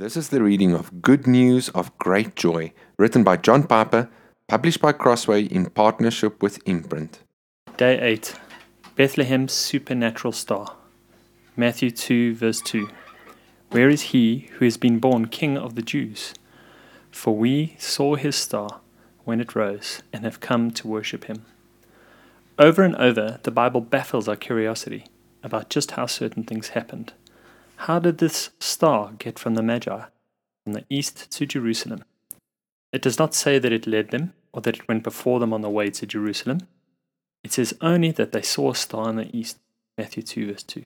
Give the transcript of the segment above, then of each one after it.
This is the reading of Good News of Great Joy, written by John Piper, published by Crossway in partnership with Imprint. Day 8 Bethlehem's Supernatural Star. Matthew 2, verse 2. Where is he who has been born King of the Jews? For we saw his star when it rose and have come to worship him. Over and over, the Bible baffles our curiosity about just how certain things happened. How did this star get from the Magi, from the east to Jerusalem? It does not say that it led them or that it went before them on the way to Jerusalem. It says only that they saw a star in the east, Matthew 2, verse 2,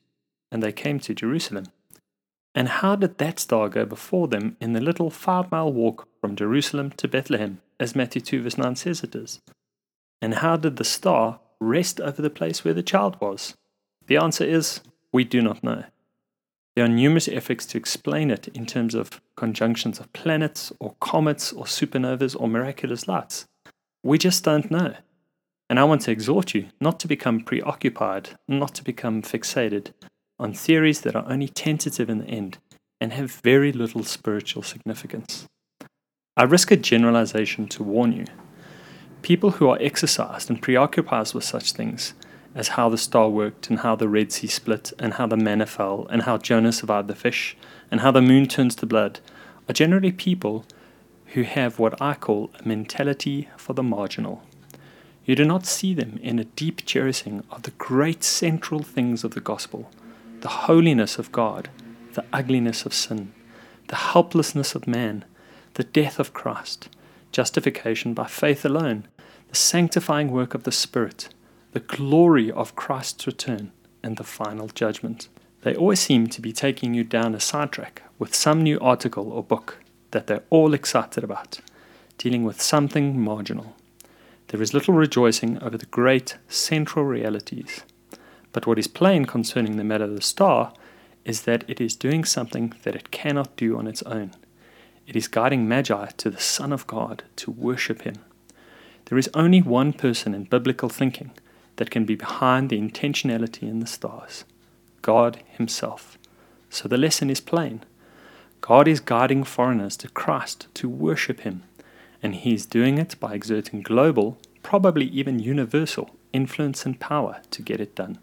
and they came to Jerusalem. And how did that star go before them in the little five mile walk from Jerusalem to Bethlehem, as Matthew 2, verse 9 says it is? And how did the star rest over the place where the child was? The answer is we do not know. There are numerous efforts to explain it in terms of conjunctions of planets or comets or supernovas or miraculous lights. We just don't know. And I want to exhort you not to become preoccupied, not to become fixated on theories that are only tentative in the end and have very little spiritual significance. I risk a generalization to warn you. People who are exercised and preoccupied with such things as how the star worked and how the Red Sea split and how the manna fell and how Jonah survived the fish and how the moon turns to blood are generally people who have what I call a mentality for the marginal. You do not see them in a deep cherishing of the great central things of the gospel the holiness of God, the ugliness of sin, the helplessness of man, the death of Christ, justification by faith alone, the sanctifying work of the Spirit the glory of Christ's return and the final judgment. They always seem to be taking you down a sidetrack with some new article or book that they're all excited about, dealing with something marginal. There is little rejoicing over the great central realities. But what is plain concerning the matter of the star is that it is doing something that it cannot do on its own. It is guiding Magi to the Son of God to worship Him. There is only one person in biblical thinking that can be behind the intentionality in the stars God Himself. So the lesson is plain God is guiding foreigners to Christ to worship Him, and He is doing it by exerting global, probably even universal, influence and power to get it done.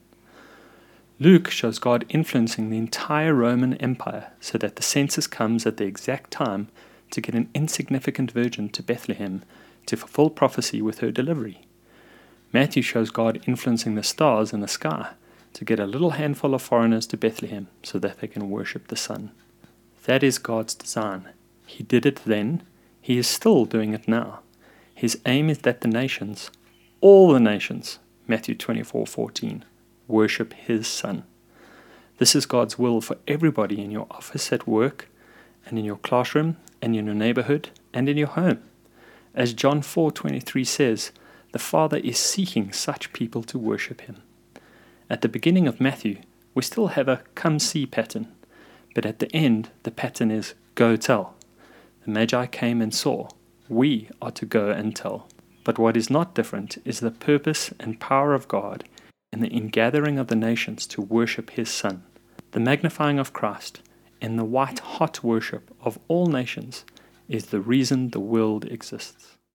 Luke shows God influencing the entire Roman Empire so that the census comes at the exact time to get an insignificant virgin to Bethlehem to fulfill prophecy with her delivery. Matthew shows God influencing the stars in the sky to get a little handful of foreigners to Bethlehem so that they can worship the Son. That is God's design. He did it then, He is still doing it now. His aim is that the nations, all the nations, Matthew 24:14, worship His Son. This is God's will for everybody in your office at work, and in your classroom, and in your neighborhood, and in your home. As John 4:23 says, the Father is seeking such people to worship Him. At the beginning of Matthew, we still have a come see pattern, but at the end, the pattern is go tell. The Magi came and saw. We are to go and tell. But what is not different is the purpose and power of God in the ingathering of the nations to worship His Son, the magnifying of Christ, and the white hot worship of all nations is the reason the world exists.